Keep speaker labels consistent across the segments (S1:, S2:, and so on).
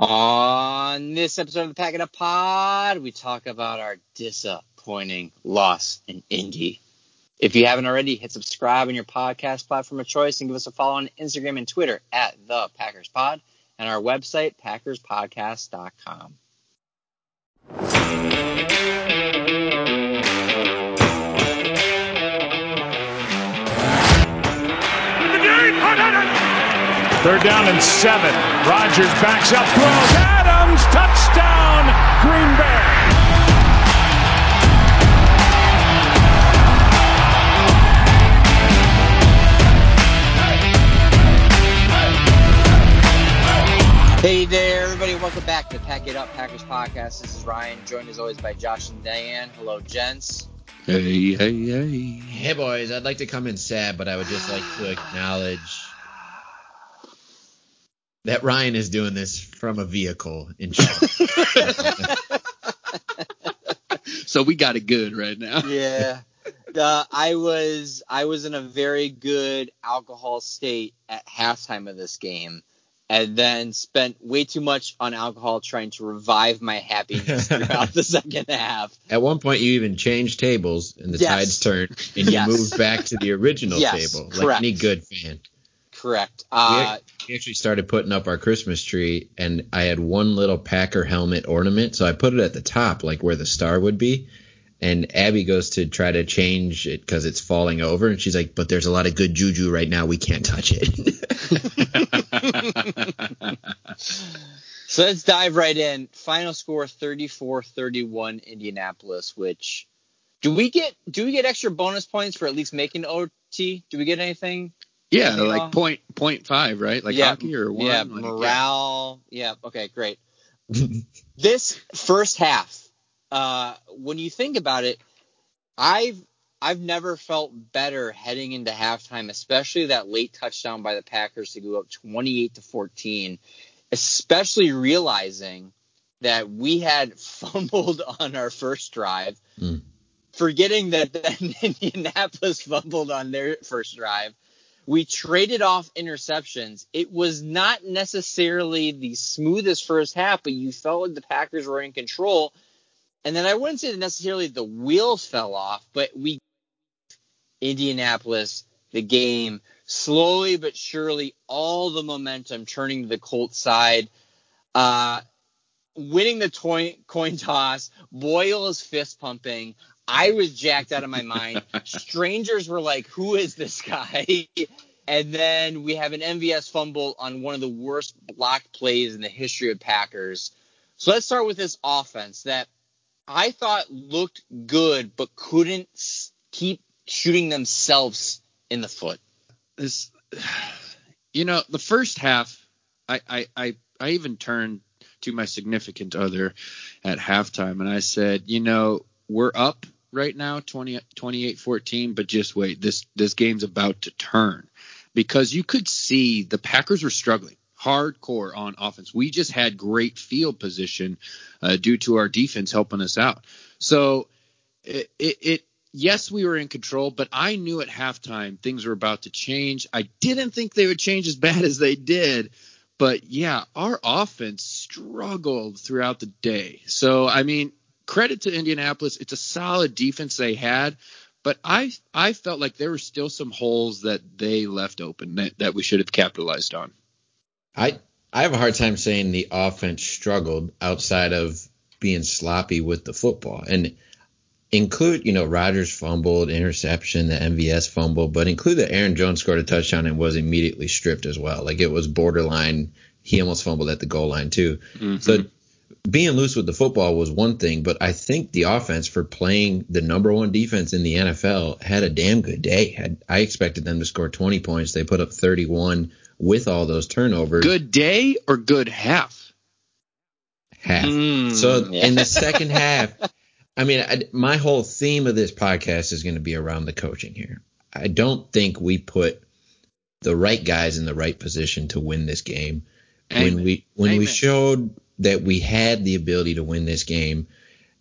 S1: On this episode of the Pack It Up Pod, we talk about our disappointing loss in Indy. If you haven't already, hit subscribe on your podcast platform of choice and give us a follow on Instagram and Twitter at the Packers Pod and our website, packerspodcast.com.
S2: Third down and seven. Rodgers backs up, throws. Adams, touchdown, Green Bay.
S1: Hey there, everybody. Welcome back to Pack It Up Packers Podcast. This is Ryan, joined as always by Josh and Diane. Hello, gents.
S3: Hey, hey, hey.
S4: Hey boys, I'd like to come in sad, but I would just like to acknowledge that Ryan is doing this from a vehicle in China.
S3: So we got it good right now.
S1: yeah. Uh, I was I was in a very good alcohol state at halftime of this game, and then spent way too much on alcohol trying to revive my happiness throughout the second half.
S4: At one point, you even changed tables, and the
S1: Yes.
S4: tides turned, and you
S1: Yes.
S4: moved back to the original
S1: Yes,
S4: table,
S1: correct.
S4: like any good fan.
S1: Correct. Uh,
S4: we actually started putting up our Christmas tree, and I had one little Packer helmet ornament, so I put it at the top, like where the star would be. And Abby goes to try to change it because it's falling over, and she's like, "But there's a lot of good juju right now. We can't touch it."
S1: so let's dive right in. Final score 34-31 Indianapolis. Which do we get? Do we get extra bonus points for at least making OT? Do we get anything?
S3: Yeah,
S1: Yeah.
S3: like point point five, right? Like
S1: Yeah,
S3: hockey or one.
S1: yeah,
S3: like,
S1: morale. Yeah. Okay, great. this first half, uh, when you think about it, I've I've never felt better heading into halftime, especially that late touchdown by the Packers to go up 28 to 14, especially realizing that we had fumbled on our first drive,
S4: Mm.
S1: forgetting that then Indianapolis fumbled on their first drive. We traded off interceptions. It was not necessarily the smoothest first half, but you felt like the Packers were in control. And then I wouldn't say that necessarily the wheels fell off, but we Indianapolis the game slowly but surely all the momentum turning to the Colts side. Uh, winning the toy, coin toss, Boyle is fist pumping. I was jacked out of my mind. Strangers were like, "Who is this guy?" And then we have an MVS fumble on one of the worst block plays in the history of Packers. So let's start with this offense that I thought looked good, but couldn't keep shooting themselves in the foot.
S3: This, you know, the first half, I I I, I even turned to my significant other at halftime and I said, you know, we're up right now 20 28-14 but just wait this this game's about to turn. Because you could see the Packers were struggling hardcore on offense. We just had great field position uh, due to our defense helping us out. So it, it, it yes we were in control but I knew at halftime things were about to change. I didn't think they would change as bad as they did but yeah, our offense struggled throughout the day. So I mean, credit to Indianapolis. It's a solid defense they had, but I I felt like there were still some holes that they left open that, that we should have capitalized on.
S4: I I have a hard time saying the offense struggled outside of being sloppy with the football and include you know Rodgers fumbled, interception, the MVS fumble, but include that Aaron Jones scored a touchdown and was immediately stripped as well. Like it was borderline. He almost fumbled at the goal line too. Mm-hmm. So being loose with the football was one thing, but I think the offense for playing the number one defense in the NFL had a damn good day. Had I expected them to score 20 points, they put up 31 with all those turnovers.
S3: Good day or good half?
S4: half.
S1: Mm,
S4: so
S1: yeah.
S4: in the second half, I mean, I, my whole theme of this podcast is going to be around the coaching here. I don't think we put the right guys in the right position to win this game. When we when we showed that we had the ability to win this game,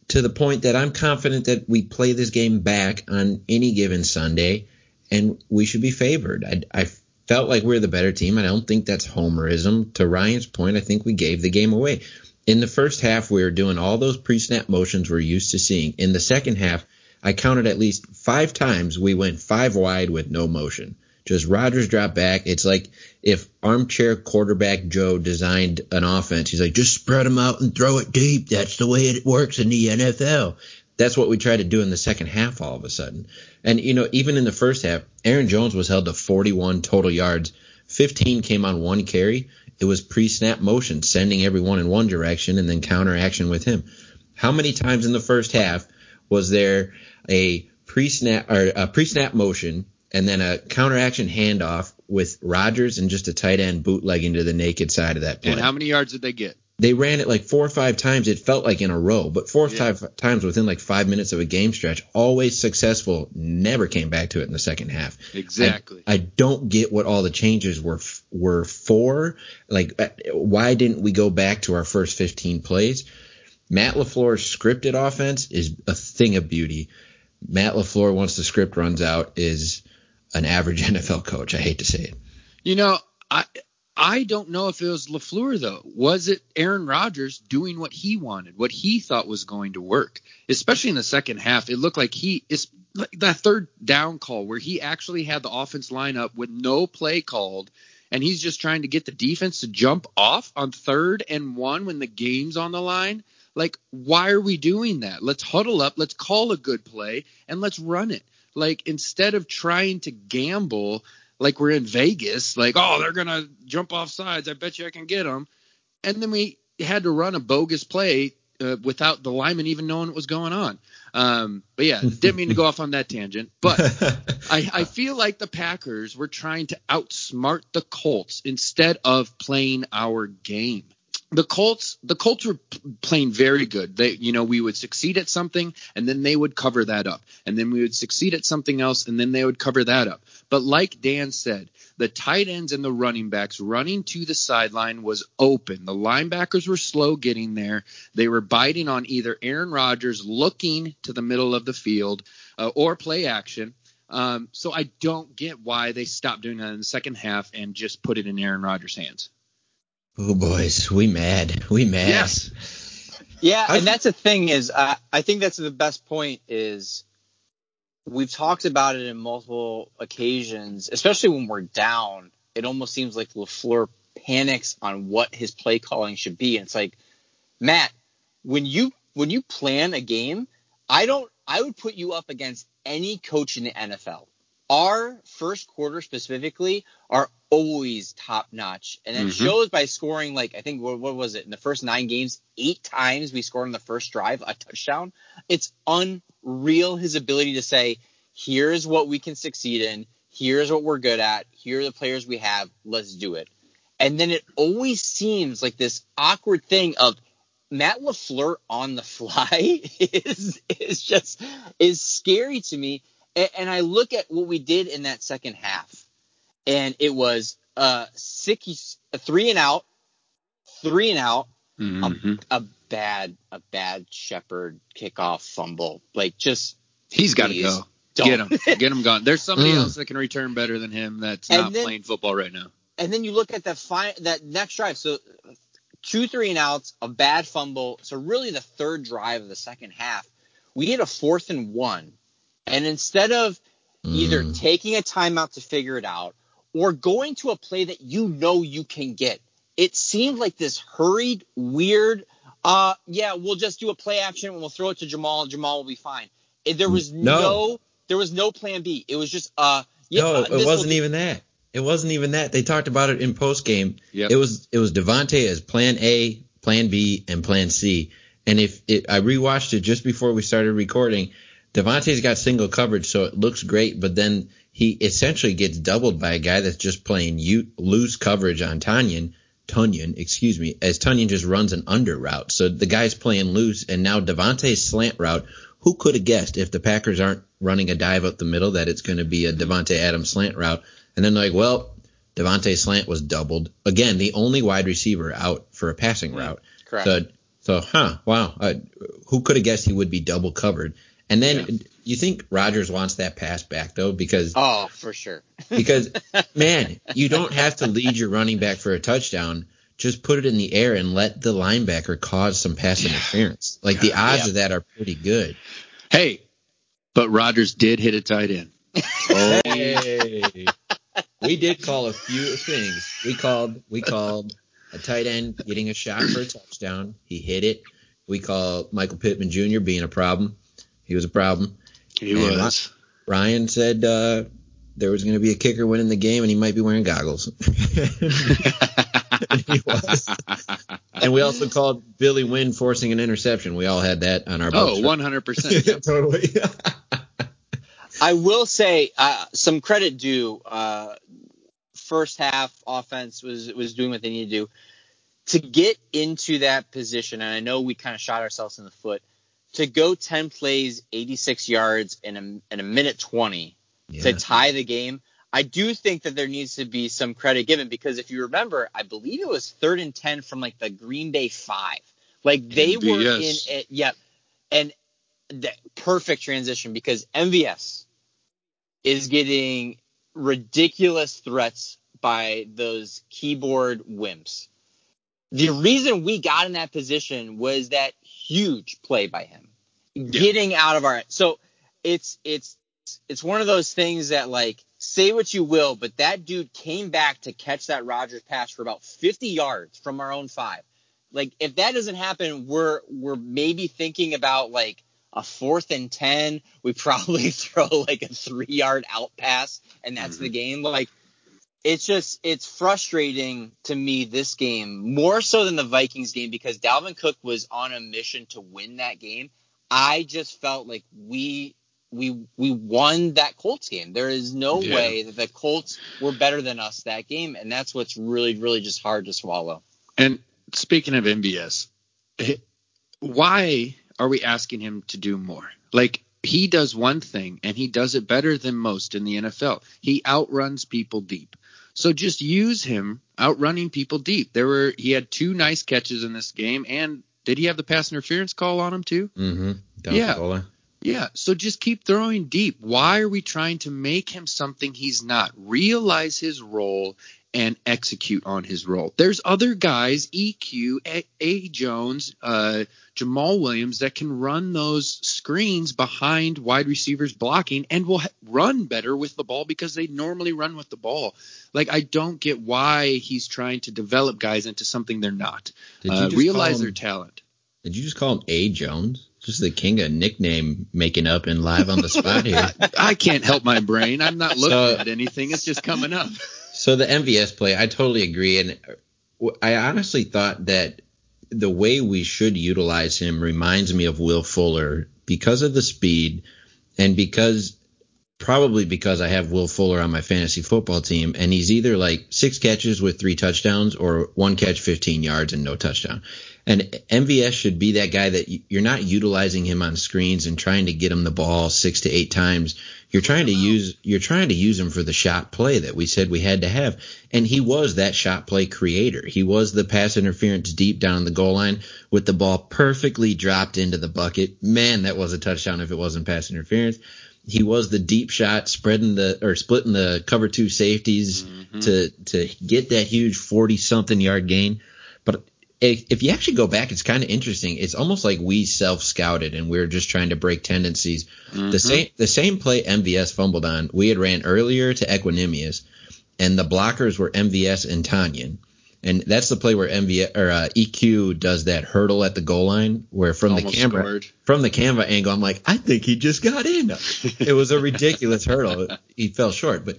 S4: to the point that I'm confident that we play this game back on any given Sunday, and we should be favored. I, I felt like we are the better team. I don't think that's homerism. To Ryan's point, I think we gave the game away. In the first half, we were doing all those pre-snap motions we're used to seeing. In the second half, I counted at least five times we went five wide with no motion. Just Rodgers dropped back. It's like if armchair quarterback Joe designed an offense. He's like, just spread them out and throw it deep. That's the way it works in the NFL. That's what we tried to do in the second half all of a sudden. And, you know, even in the first half, Aaron Jones was held to 41 total yards. 15 came on one carry. It was pre snap motion, sending everyone in one direction and then counter action with him. How many times in the first half was there a pre snap or a pre snap motion and then a counter action handoff with Rodgers and just a tight end bootleg into the naked side of that play?
S3: And how many yards did they get?
S4: they ran it like four or five times. It felt like in a row, but four or yeah. five times within like five minutes of a game stretch, always successful. Never came back to it in the second half.
S3: Exactly.
S4: I, I don't get what all the changes were were for. Like, uh, why didn't we go back to our first 15 plays? Matt LaFleur's scripted offense is a thing of beauty. Matt LaFleur, once the script runs out, is an average NFL coach. I hate to say it.
S3: You know, I I don't know if it was LaFleur though. Was it Aaron Rodgers doing what he wanted, what he thought was going to work? Especially in the second half, it looked like he is like that third down call where he actually had the offense line up with no play called and he's just trying to get the defense to jump off on third and one when the game's on the line. Like, why are we doing that? Let's huddle up, let's call a good play, and let's run it. Like, instead of trying to gamble, like we're in Vegas, like, oh, they're going to jump off sides. I bet you I can get them. And then we had to run a bogus play uh, without the lineman even knowing what was going on. Um, but yeah, didn't mean to go off on that tangent. But I, I feel like the Packers were trying to outsmart the Colts instead of playing our game the Colts, the Colts were playing very good. They, you know, we would succeed at something and then they would cover that up. And then we would succeed at something else and then they would cover that up. But like Dan said, the tight ends and the running backs running to the sideline was open. The linebackers were slow getting there. They were biting on either Aaron Rodgers looking to the middle of the field uh, or play action. Um, so I don't get why they stopped doing that in the second half and just put it in Aaron Rodgers' hands.
S4: Oh boys, we mad. We mad.
S3: Yes.
S1: Yeah, and that's the thing is, uh, I think that's the best point is we've talked about it in multiple occasions, especially when we're down. It almost seems like LaFleur panics on what his play calling should be. And it's like, Matt, when you when you plan a game, I don't. I would put you up against any coach in the NFL. Our first quarter specifically are always top notch, and it mm-hmm. shows by scoring like I think what, what, was it in the first nine games, eight times we scored on the first drive a touchdown. It's unreal his ability to say, "Here's what we can succeed in. Here's what we're good at. Here are the players we have. Let's do it." And then it always seems like this awkward thing of Matt LaFleur on the fly is is just is scary to me. And, and I look at what we did in that second half and it was uh six a three and out, three and out,
S3: mm-hmm.
S1: a, a, bad a bad Shepherd kickoff fumble. Like just
S3: he's got to go. Don't. Get him, get him gone. There's somebody mm. else that can return better than him. That's not then, playing football right now.
S1: And then you look at that fi- that next drive. So two three and outs, a bad fumble. So really the third drive of the second half, we had a fourth and one, and instead of mm. either taking a timeout to figure it out or going to a play that you know you can get. It seemed like this hurried, weird, uh, yeah, we'll just do a play action and we'll throw it to Jamaal and Jamaal will be fine. There was no, no there was no plan B. It was just uh
S4: yeah, no, it wasn't even that. It wasn't even that. They talked about it in post game.
S3: Yep.
S4: It was it was Davante as plan A, plan B, and plan C. And if it, I rewatched it just before we started recording, Davante's got single coverage, so it looks great. But then he essentially gets doubled by a guy that's just playing u- loose coverage on Tonyan, Tonyan, excuse me, as Tonyan just runs an under route. So the guy's playing loose, and now Davante's slant route. Who could have guessed if the Packers aren't running a dive up the middle that it's going to be a Davante Adams slant route? And then like, well, Davante slant was doubled again. The only wide receiver out for a passing route.
S1: Correct.
S4: So, so huh? Wow. Uh, who could have guessed he would be double covered? And then you think Rodgers wants that pass back though because
S1: Oh, for sure.
S4: because man, you don't have to lead your running back for a touchdown. Just put it in the air and let the linebacker cause some pass interference. Like the odds
S1: Yeah.
S4: of that are pretty good.
S3: Hey, but Rodgers did hit a tight end. Oh,
S4: Hey. we did call a few things. We called we called a tight end getting a shot for a touchdown. He hit it. We called Michael Pittman Jr. being a problem. He was a problem.
S3: he
S4: Man,
S3: was.
S4: Ryan said uh, there was going to be a kicker winning the game, and he might be wearing goggles. And he was. And we also called Billy Wynn forcing an interception. We all had that on our
S3: Oh, 100%. Yep.
S4: totally.
S1: I will say uh, some credit due. Uh, first half offense was was doing what they needed to do to get into that position. And I know we kind of shot ourselves in the foot to go ten plays, eighty six yards in a in a minute twenty to tie the game. I do think that there needs to be some credit given because if you remember, I believe it was third and ten from like the Green Bay five. Like they were in it, yep. And the perfect transition because MVS is getting ridiculous threats by those keyboard wimps. The reason we got in that position was that huge play by him, getting out of our. So it's it's it's one of those things that like say what you will, but that dude came back to catch that Rodgers pass for about 50 yards from our own five. Like if that doesn't happen, we're we're maybe thinking about like a fourth and ten. We probably throw like a three yard out pass, and that's the mm-hmm. game. Like it's just it's frustrating to me this game more so than the Vikings game because Dalvin Cook was on a mission to win that game. I just felt like we we we won that Colts game. There is no
S3: Yeah.
S1: way that the Colts were better than us that game, and that's what's really really just hard to swallow.
S3: And speaking of eh, why are we asking him to do more? Like he does one thing and he does it better than most in the NFL. He outruns people deep. So just use him outrunning people deep. There were he had two nice catches in this game and did he have the pass interference call on him too?
S4: mm-hmm.
S3: Yeah. Yeah, so just keep throwing deep. Why are we trying to make him something he's not? Realize his role and execute on his role. There's other guys, EQ, A, A. Jones, uh, Jamaal Williams, that can run those screens behind wide receivers blocking and will ha- run better with the ball because they normally run with the ball. Like, I don't get why he's trying to develop guys into something they're not.
S4: Did you
S3: Uh, realize
S4: call
S3: their talent.
S4: Did you just call him A. Jones? Just the king of nickname making up and live on the spot here.
S3: I can't help my brain. I'm not looking
S4: So-
S3: at anything. It's just coming up.
S4: So the MVS play, I totally agree, and I honestly thought that the way we should utilize him reminds me of Will Fuller because of the speed, and because probably because I have Will Fuller on my fantasy football team, and he's either like six catches with three touchdowns or one catch, 15 yards and no touchdown. And MVS should be that guy that you're not utilizing him on screens and trying to get him the ball six to eight times. You're trying to use you're trying to use him for the shot play that we said we had to have. And he was that shot play creator. He was the pass interference deep down the goal line with the ball perfectly dropped into the bucket. Man, that was a touchdown if it wasn't pass interference. He was the deep shot, spreading the or splitting the cover two safeties mm-hmm. to to get that huge forty something yard gain. If you actually go back, it's kind of interesting. It's almost like we self scouted and we are just trying to break tendencies. The same the same play MVS fumbled on, we had ran earlier to Equanimeous, and the blockers were MVS and Tonyan. And that's the play where MVS or uh, EQ does that hurdle at the goal line, where from the camera
S3: scored.
S4: from the camera angle, I'm like, I think he just got in. It was a ridiculous hurdle. He fell short, but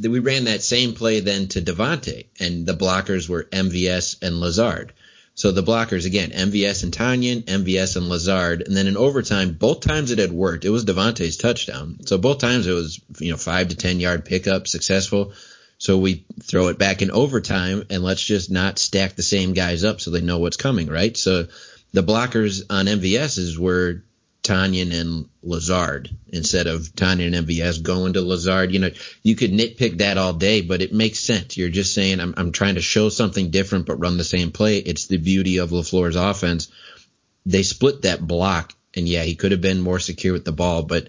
S4: we ran that same play then to Davante, and the blockers were MVS and Lazard. So the blockers again, MVS and Tonyan, MVS and Lazard, and then in overtime, both times it had worked. It was Davante's touchdown. So both times it was you know five to ten yard pickup, successful. So we throw it back in overtime, and let's just not stack the same guys up so they know what's coming, right? So the blockers on MVSs were Tonyan and Lazard instead of Tonyan and MVS going to Lazard. You know, you could nitpick that all day, but it makes sense. You're just saying I'm I'm trying to show something different but run the same play. It's the beauty of LaFleur's offense. They split that block and yeah, he could have been more secure with the ball, but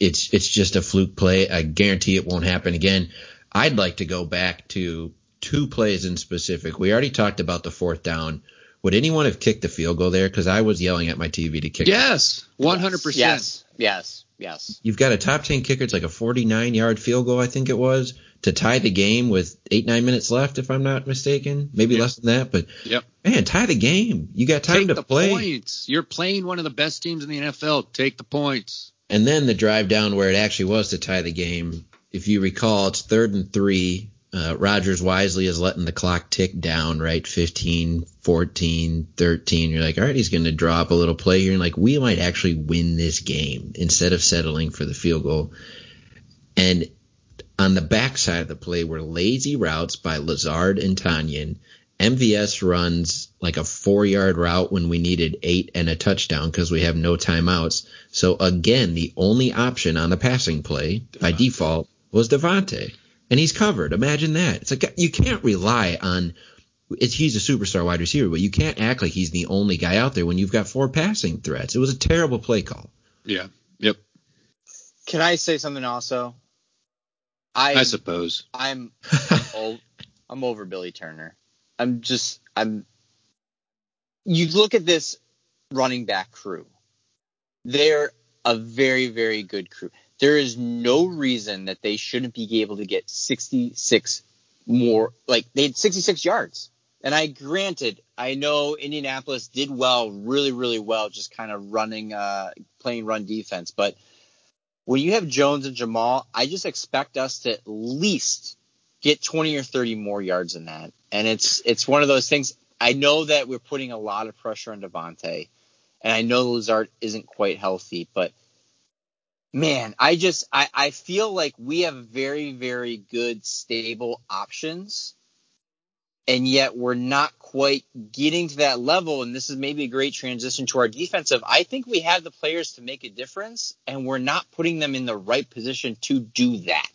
S4: it's it's just a fluke play. I guarantee it won't happen again. I'd like to go back to two plays in specific. We already talked about the fourth down. Would anyone have kicked the field goal there? Because I was yelling at my TV to kick.
S3: Yes, one hundred percent.
S1: Yes, yes, yes.
S4: You've got a top ten kicker. It's like a forty-nine yard field goal, I think it was, to tie the game with eight nine minutes left, if I'm not mistaken. Maybe
S3: Yep.
S4: less than that, but
S3: Yep.
S4: man, tie the game. You got time
S3: Take
S4: to
S3: the
S4: play.
S3: points. You're playing one of the best teams in the NFL. Take the points.
S4: And then the drive down where it actually was to tie the game. If you recall, it's third and three. Uh, Rodgers wisely is letting the clock tick down, right? 15, 14, 13. You're like, all right, he's going to draw up a little play here. And like, we might actually win this game instead of settling for the field goal. And on the backside of the play were lazy routes by Lazard and Tonyan. MVS runs like a four yard route when we needed eight and a touchdown because we have no timeouts. So again, the only option on the passing play by default was Davante. And he's covered. Imagine that. It's like you can't rely on it's, he's a superstar wide receiver, but you can't act like he's the only guy out there when you've got four passing threats. It was a terrible play call.
S3: Yeah. Yep.
S1: Can I say something also? I
S3: I suppose.
S1: I'm old, I'm over Billy Turner. I'm just I'm you look at this running back crew. They're a very very good crew. There is no reason that they shouldn't be able to get 66 more like they had 66 yards. And I granted, I know Indianapolis did well, really really well just kind of running uh playing run defense, but when you have Jones and Jamaal, I just expect us to at least get 20 or 30 more yards than that. And it's it's one of those things. I know that we're putting a lot of pressure on Davante, and I know Lazard isn't quite healthy, but man, I just I, I feel like we have very, very good, stable options. And yet we're not quite getting to that level. And this is maybe a great transition to our defensive. I think we have the players to make a difference, and we're not putting them in the right position to do that.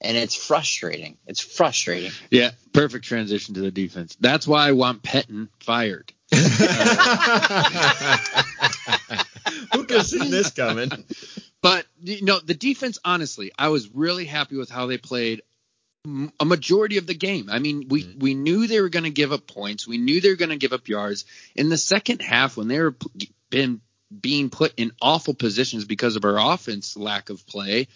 S1: And it's frustrating. It's frustrating.
S3: Yeah. Perfect transition to the defense. That's why I want Pettine fired.
S4: Who could have seen this coming?
S3: But you know, the defense. Honestly, I was really happy with how they played a majority of the game. I mean, we mm-hmm. we knew they were going to give up points. We knew they were going to give up yards in the second half when they were been being put in awful positions because of our offense lack of play,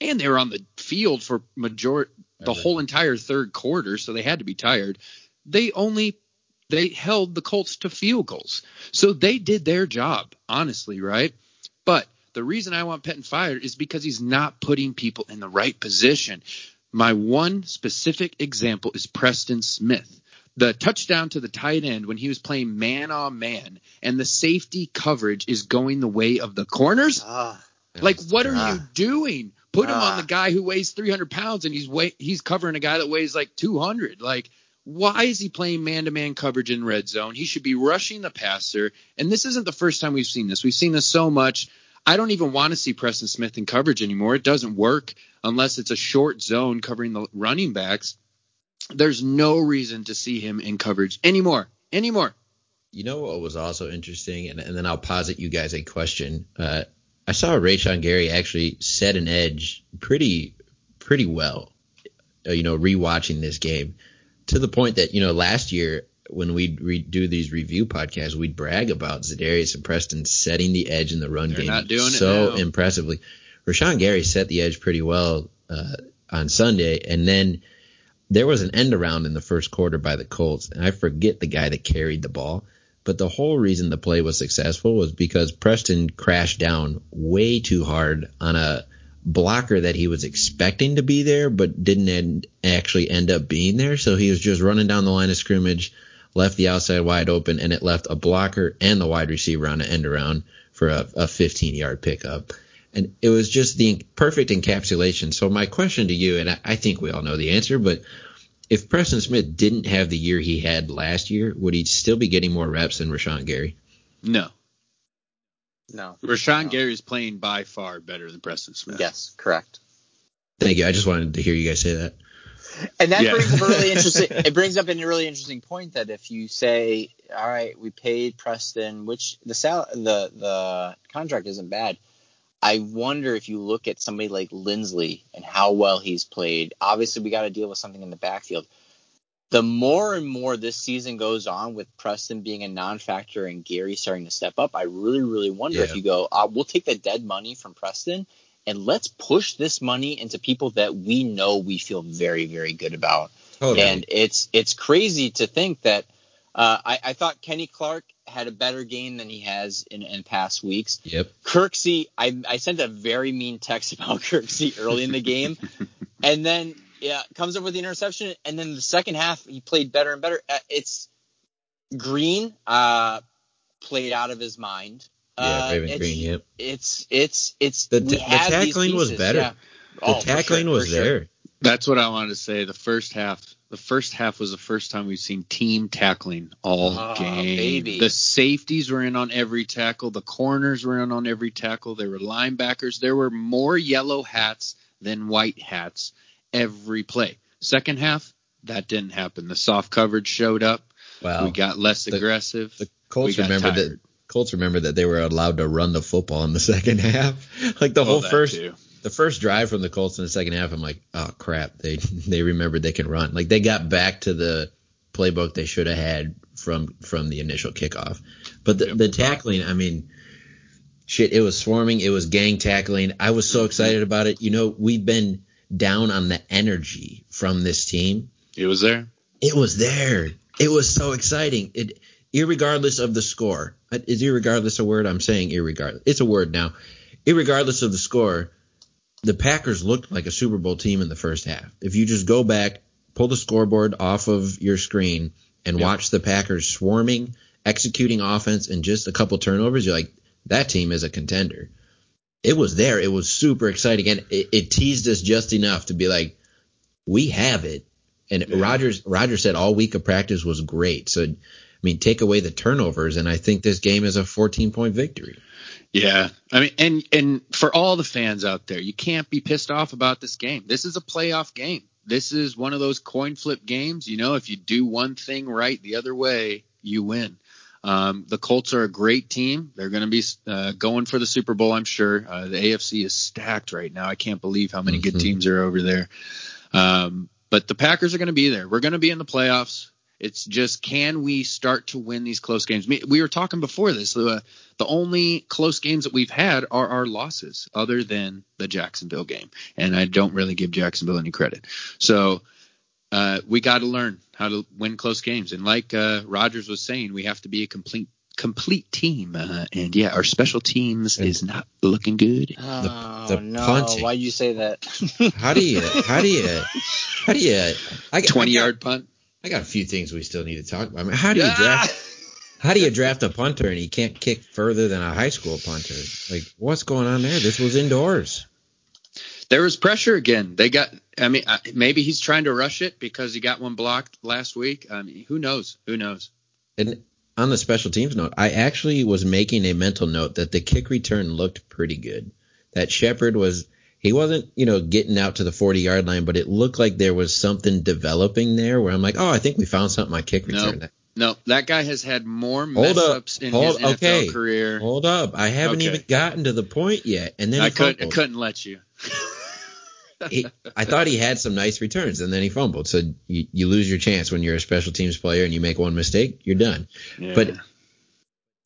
S3: and they were on the field for major the whole entire third quarter, so they had to be tired. They only they held the Colts to field goals. So they did their job, honestly, right? But the reason I want Pettine fired is because he's not putting people in the right position. My one specific example is Preston Smith. The touchdown to the tight end when he was playing man on man and the safety coverage is going the way of the corners.
S1: Ah,
S3: Like, what are
S1: Ah.
S3: you doing? Put him on
S1: Ah.
S3: the guy who weighs 300 pounds and he's way, he's covering a guy that weighs like 200. Like, why is he playing man-to-man coverage in red zone? He should be rushing the passer. And this isn't the first time we've seen this. We've seen this so much. I don't even want to see Preston Smith in coverage anymore. It doesn't work unless it's a short zone covering the running backs. There's no reason to see him in coverage anymore. Anymore.
S4: You know what was also interesting, and, and then I'll posit you guys a question. Uh, I saw Rashan Gary actually set an edge pretty pretty well. Uh, you know, rewatching this game to the point that you know last year when we'd re- do these review podcasts, we'd brag about Za'Darius and Preston setting the edge in the run
S3: They're
S4: game
S3: not doing
S4: so impressively. Rashan Gary set the edge pretty well uh, on Sunday, and then there was an end around in the first quarter by the Colts, and I forget the guy that carried the ball. But the whole reason the play was successful was because Preston crashed down way too hard on a blocker that he was expecting to be there, but didn't end, actually end up being there. So he was just running down the line of scrimmage, left the outside wide open, and it left a blocker and the wide receiver on an end around for a, a 15 yard pickup. And it was just the perfect encapsulation. So my question to you, and I, I think we all know the answer, but if Preston Smith didn't have the year he had last year, would he still be getting more reps than Rashan Gary?
S3: No.
S1: no.
S3: Rashan
S1: No.
S3: Gary is playing by far better than Preston Smith.
S1: Yes, correct.
S4: Thank you. I just wanted to hear you guys say that.
S1: And that
S3: Yeah.
S1: brings up a really interesting. It brings up a really interesting point that if you say, "All right, we paid Preston, which the sal- the the contract isn't bad," I wonder if you look at somebody like Lindsley and how well he's played. Obviously, we got to deal with something in the backfield. The more and more this season goes on with Preston being a non-factor and Gary starting to step up, I really, really wonder if you go, uh, we'll take the dead money from Preston and let's push this money into people that we know we feel very, very good about.
S4: Totally.
S1: And it's it's crazy to think that uh, I, I thought Kenny Clark had a better game than he has in, in past weeks.
S4: yep.
S1: Kirksey, I, I sent a very mean text about Kirksey early in the game, and then yeah, comes up with the interception, and then the second half he played better and better. Uh, It's Green uh, played out of his mind.
S4: Yeah,
S1: Uh,
S4: Raven
S1: it's-
S4: Green. Yep.
S1: It's it's it's
S4: The ta- the tackling was better.
S1: yeah.
S4: The
S1: Oh, for
S4: tackling
S1: sure,
S4: was
S1: sure.
S4: there.
S3: That's what I wanted to say. The first half, the first half was the first time we've seen team tackling all
S1: Oh,
S3: game.
S1: baby.
S3: The safeties were in on every tackle. The corners were in on every tackle. There were linebackers. There were more yellow hats than white hats every play. Second half, that didn't happen. The soft coverage showed up.
S4: Wow.
S3: we got less
S4: the-
S3: aggressive.
S4: the Colts
S3: we got
S4: remember that
S3: tired.
S4: Colts remember that they were allowed to run the football in the second half. Like the
S3: Oh,
S4: whole first
S3: too.
S4: the first drive from the Colts in the second half, I'm like, oh crap, they they remembered they can run. Like they got back to the playbook they should have had from from the initial kickoff. But the,
S3: Yep.
S4: the tackling, I mean, shit, it was swarming, it was gang tackling. I was so excited about it. You know, we've been down on the energy from this team.
S3: It was there.
S4: It was there. It was so exciting. It, irregardless of the score, is irregardless a word? I'm saying irregardless. It's a word now. Irregardless of the score, the Packers looked like a Super Bowl team in the first half. If you just go back, pull the scoreboard off of your screen, and
S3: Yeah.
S4: watch the Packers swarming, executing offense, and just a couple turnovers, you're like, that team is a contender. It was there. It was super exciting, and it, it teased us just enough to be like, we have it. And
S3: Yeah.
S4: Rodgers Rodgers said all week of practice was great. So, mean, take away the turnovers, and I think this game is a 14 point victory.
S3: Yeah, I mean, and and for all the fans out there, you can't be pissed off about this game. This is a playoff game. This is one of those coin flip games. You know, if you do one thing right the other way, you win. Um, the Colts are a great team. They're going to be uh, going for the Super Bowl, I'm sure. Uh, the AFC is stacked right now. I can't believe how many good
S4: Mhm.
S3: teams are over there. Um, but the Packers are going to be there. We're going to be in the playoffs. It's just can we start to win these close games? We were talking before this. Uh, the only close games that we've had are our losses, other than the Jacksonville game, and I don't really give Jacksonville any credit. So uh, we got to learn how to win close games, and like uh, Rodgers was saying, we have to be a complete complete team. Uh, and yeah, our special teams is not looking good.
S1: Oh
S4: the
S1: no!
S4: punting.
S1: Why'd you say that?
S4: How do you? How do you? How do you? I, got-
S3: Twenty
S4: I got-
S3: yard punt.
S4: I got a few things we still need to talk about. I mean, how do you draft? How do you draft a punter and he can't kick further than a high school punter? Like, what's going on there? This was indoors.
S3: There was pressure again. They got. I mean, maybe he's trying to rush it because he got one blocked last week. I mean, who knows? Who knows?
S4: And on the special teams note, I actually was making a mental note that the kick return looked pretty good. That Shepherd was he wasn't, you know, getting out to the 40 yard line, but it looked like there was something developing there where I'm like, oh, I think we found something on kick
S3: Nope.
S4: return.
S3: No, that guy has had more
S4: Hold
S3: mess
S4: up.
S3: ups in
S4: Hold-
S3: his NFL
S4: okay.
S3: career.
S4: Hold up, I haven't
S3: Okay.
S4: even gotten to the point yet, and then
S3: I
S4: he
S3: could I couldn't let you.
S4: he, I thought he had some nice returns, and then he fumbled. So you, you lose your chance when you're a special teams player and you make one mistake, you're done.
S3: Yeah.
S4: But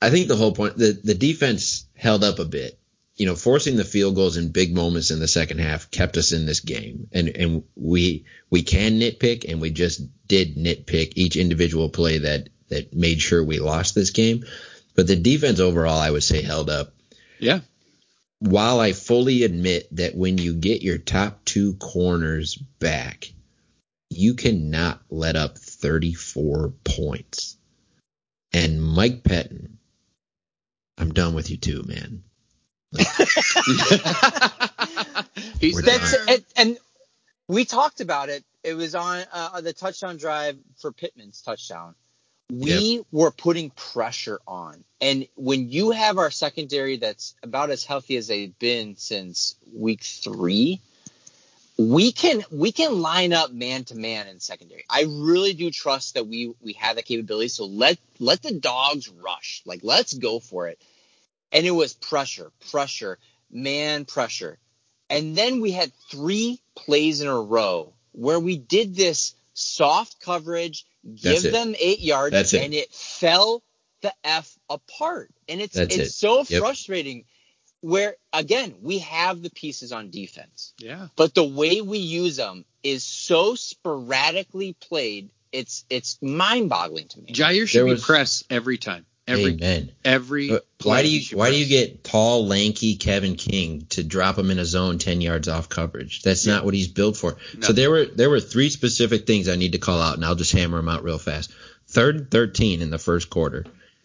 S4: I think the whole point, the the defense held up a bit. You know, forcing the field goals in big moments in the second half kept us in this game, and and we we can nitpick, and we just did nitpick each individual play that that made sure we lost this game. But the defense overall, I would say, held up.
S3: yeah,
S4: While I fully admit that when you get your top two corners back, you cannot let up 34 points. And Mike Pettine, I'm done with you too, man.
S1: That's and, and we talked about it. It was on uh, the touchdown drive for Pittman's touchdown. We were putting pressure on, and when you have our secondary that's about as healthy as they've been since week three, we can we can line up man to man in secondary. I really do trust that we we have that capability. So let let the dogs rush. Like let's go for it. And it was pressure, pressure, man pressure. And then we had three plays in a row where we did this soft coverage, give them eight yards,
S4: That's it.
S1: and it fell the F apart. And it's
S4: That's
S1: it's
S4: it.
S1: so
S4: Yep.
S1: frustrating where again we have the pieces on defense
S3: Yeah.
S1: but the way we use them is so sporadically played. It's it's mind boggling to me.
S3: Jaire should
S4: There
S3: be
S4: was-
S3: press every time. Every
S4: Amen.
S3: every
S4: But why do you why do you get tall, lanky Kevin King to drop him in a zone ten yards off coverage? That's not what he's built for.
S3: No.
S4: So there were there were three specific things I need to call out, and I'll just hammer them out real fast. Third and thirteen in the first quarter,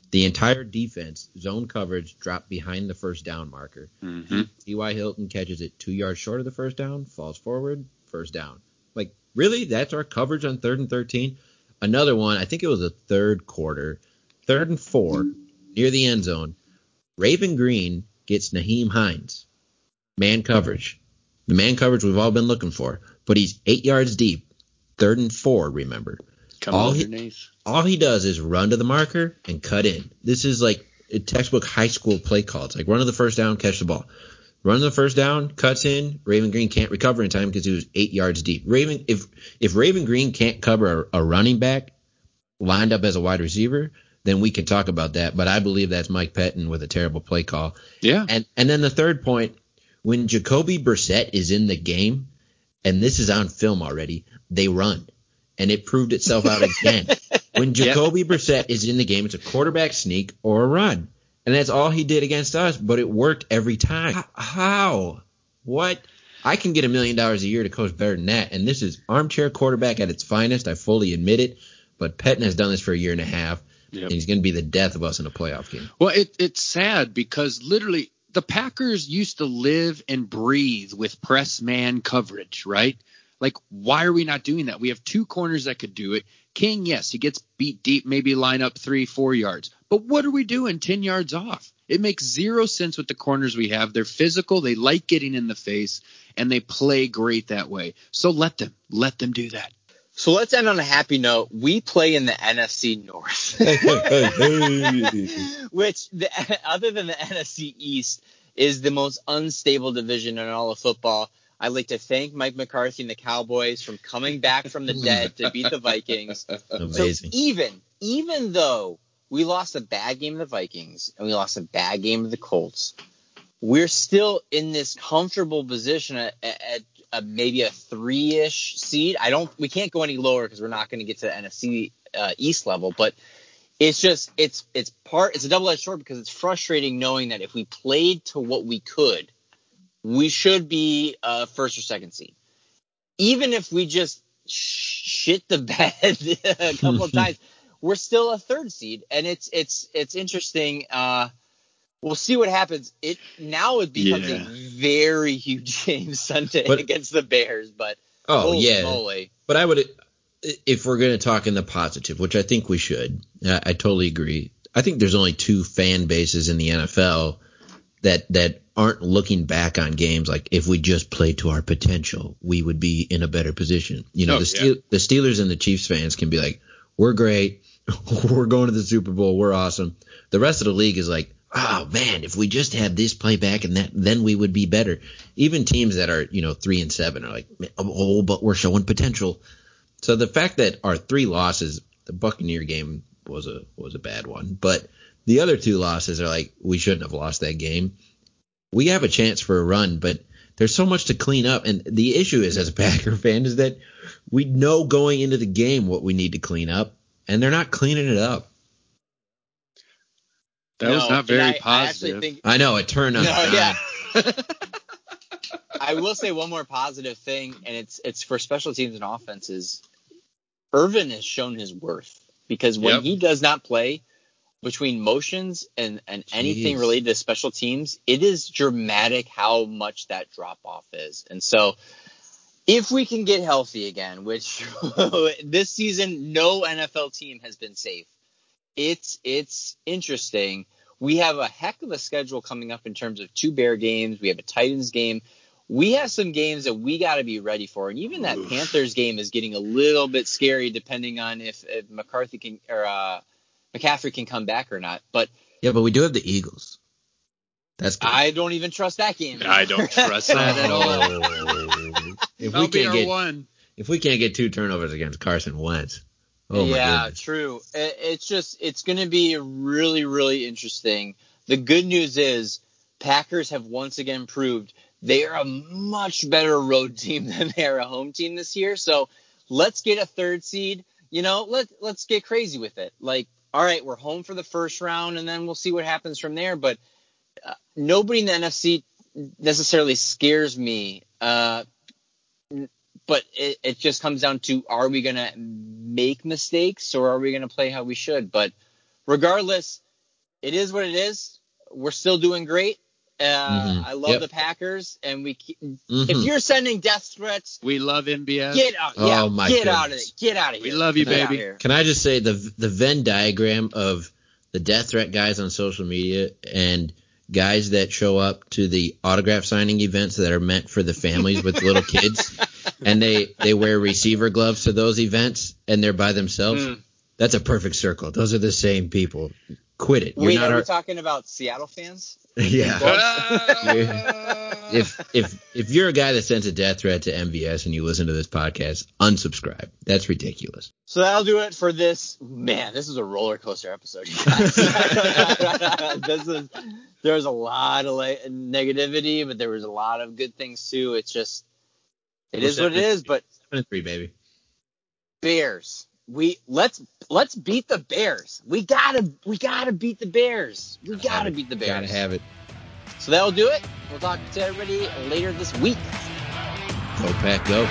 S4: the entire defense zone coverage dropped behind the first down marker.
S3: Mhm.
S4: T.Y. Hilton catches it two yards short of the first down, falls forward, first down. Like, really? That's our coverage on third and 13? Another one, I think it was the third quarter, third and four, near the end zone. Raven Greene gets Nyheim Hines. Man coverage. The man coverage we've all been looking for. But he's eight yards deep, third and four, remember.
S3: Come
S4: all he- All he does is run to the marker and cut in. This is like a textbook high school play call. It's like run to the first down, catch the ball. Run to the first down, cuts in. Raven Greene can't recover in time because he was eight yards deep. Raven, if if Raven Greene can't cover a, a running back lined up as a wide receiver, then we can talk about that. But I believe that's Mike Pettine with a terrible play call.
S3: Yeah.
S4: And and then the third point, when Jacoby Brissett is in the game, and this is on film already, they run. And it proved itself out again. when Jacoby Brissett is in the game, it's a quarterback sneak or a run. And that's all he did against us, but it worked every time. How? What? I can get a million dollars a year to coach better than that. And this is armchair quarterback at its finest. I fully admit it. But Pettine has done this for a year and a half.
S3: Yep.
S4: And he's going to be the death of us in a playoff game.
S3: Well, it, it's sad because literally the Packers used to live and breathe with press man coverage, right? Like, why are we not doing that? We have two corners that could do it. King, yes, he gets beat deep, maybe line up three, four yards. But what are we doing 10 yards off? It makes zero sense with the corners we have. They're physical, they like getting in the face, and they play great that way. So let them, let them do that.
S1: So let's end on a happy note. We play in the NFC North, which the, other than the NFC East is the most unstable division in all of football. I'd like to thank Mike McCarthy and the Cowboys from coming back from the dead to beat the Vikings.
S4: Amazing.
S1: So even even though we lost a bad game of the Vikings and we lost a bad game of the Colts, we're still in this comfortable position at, at, at maybe a three-ish seed. I don't. We can't go any lower because we're not going to get to the NFC uh, East level. But it's just it's it's part. It's a double-edged sword because it's frustrating knowing that if we played to what we could, we should be uh, first or second seed. Even if we just shit the bed a couple of times, we're still a third seed, and it's it's it's interesting. Uh, we'll see what happens. It now it becomes
S3: Yeah.
S1: a very huge game Sunday
S4: But-
S1: against the Bears, but
S4: Oh
S1: holy
S4: yeah,
S1: moly.
S4: but I would, if we're going to talk in the positive, which I think we should, I, I totally agree. I think there's only two fan bases in the NFL that that aren't looking back on games like if we just played to our potential, we would be in a better position. You know,
S3: Oh,
S4: the Steel, the Steelers and the Chiefs fans can be like, "We're great, we're going to the Super Bowl, we're awesome." The rest of the league is like, "Oh man, if we just had this playback and that, then we would be better." Even teams that are you know three and seven are like, "Oh, but we're showing potential." So the fact that our three losses, the Buccaneer game was a was a bad one, but the other two losses are like we shouldn't have lost that game. We have a chance for a run, but there's so much to clean up. And the issue is, as a Packer fan, is that we know going into the game what we need to clean up, and they're not cleaning it up.
S3: That
S1: No,
S3: was not very
S1: I- I
S3: positive.
S1: think-
S4: I know it turned on.
S1: No, yeah. I will say one more positive thing, and it's it's for special teams and offenses. Ervin has shown his worth because when
S3: Yep.
S1: he does not play between motions and, and anything
S4: Jeez.
S1: related to special teams, it is dramatic how much that drop off is. And so if we can get healthy again, which this season no NFL team has been safe, it's it's interesting. We have a heck of a schedule coming up in terms of two Bear games. We have a Titans game. we have some games that we got to be ready for, and even that Panthers game is getting a little bit scary, depending on if, if McCarthy can or uh, McCaffrey can come back or not. But
S4: Yeah, but we do have the Eagles. That's good.
S1: I don't even trust that game.
S3: I don't trust that at all.
S4: If
S3: That'll
S4: we
S3: be
S4: can't
S3: our
S4: get
S3: one.
S4: if we can't get two turnovers against Carson Wentz, oh
S1: yeah,
S4: goodness.
S1: true. It, it's just it's going to be really really interesting. The good news is Packers have once again proved they are a much better road team than they are a home team this year. So let's get a third seed. You know, let let's get crazy with it. Like, all right, we're home for the first round, and then we'll see what happens from there. But uh, nobody in the NFC necessarily scares me. Uh, but it, it just comes down to are we going to make mistakes or are we going to play how we should? But regardless, it is what it is. We're still doing great. Uh,
S4: Mhm.
S1: I love
S4: Yep.
S1: the Packers, and we. ke-
S4: Mhm.
S1: If you're sending death threats,
S3: We love MVS.
S1: get out.
S4: Oh,
S1: yeah,
S4: my
S1: get out of
S4: goodness.
S1: it. Get out of here!
S3: We love you,
S1: Get
S3: baby.
S4: Can I just say the the Venn diagram of the death threat guys on social media and guys that show up to the autograph signing events that are meant for the families with little kids and they they wear receiver gloves to those events and they're by themselves.
S1: Mm.
S4: That's a perfect circle. Those are the same people. Quit it. You're
S1: Wait,
S4: not
S1: are
S4: our,
S1: we talking about Seattle fans?
S4: yeah.
S3: Ah.
S4: If if if you're a guy that sends a death threat to MVS and you listen to this podcast, unsubscribe. That's ridiculous.
S1: So that'll do it for this. Man, this is a roller coaster episode. You this is there was a lot of like, negativity, but there was a lot of good things too. It's just it
S4: We're
S1: is what it is. But
S4: Seven and three, baby.
S1: Bears, we let's let's beat the Bears. We gotta we gotta beat the Bears. We gotta beat the Bears.
S4: Gotta have it.
S1: So that'll do it. We'll talk to everybody later this week.
S4: Go pack, go.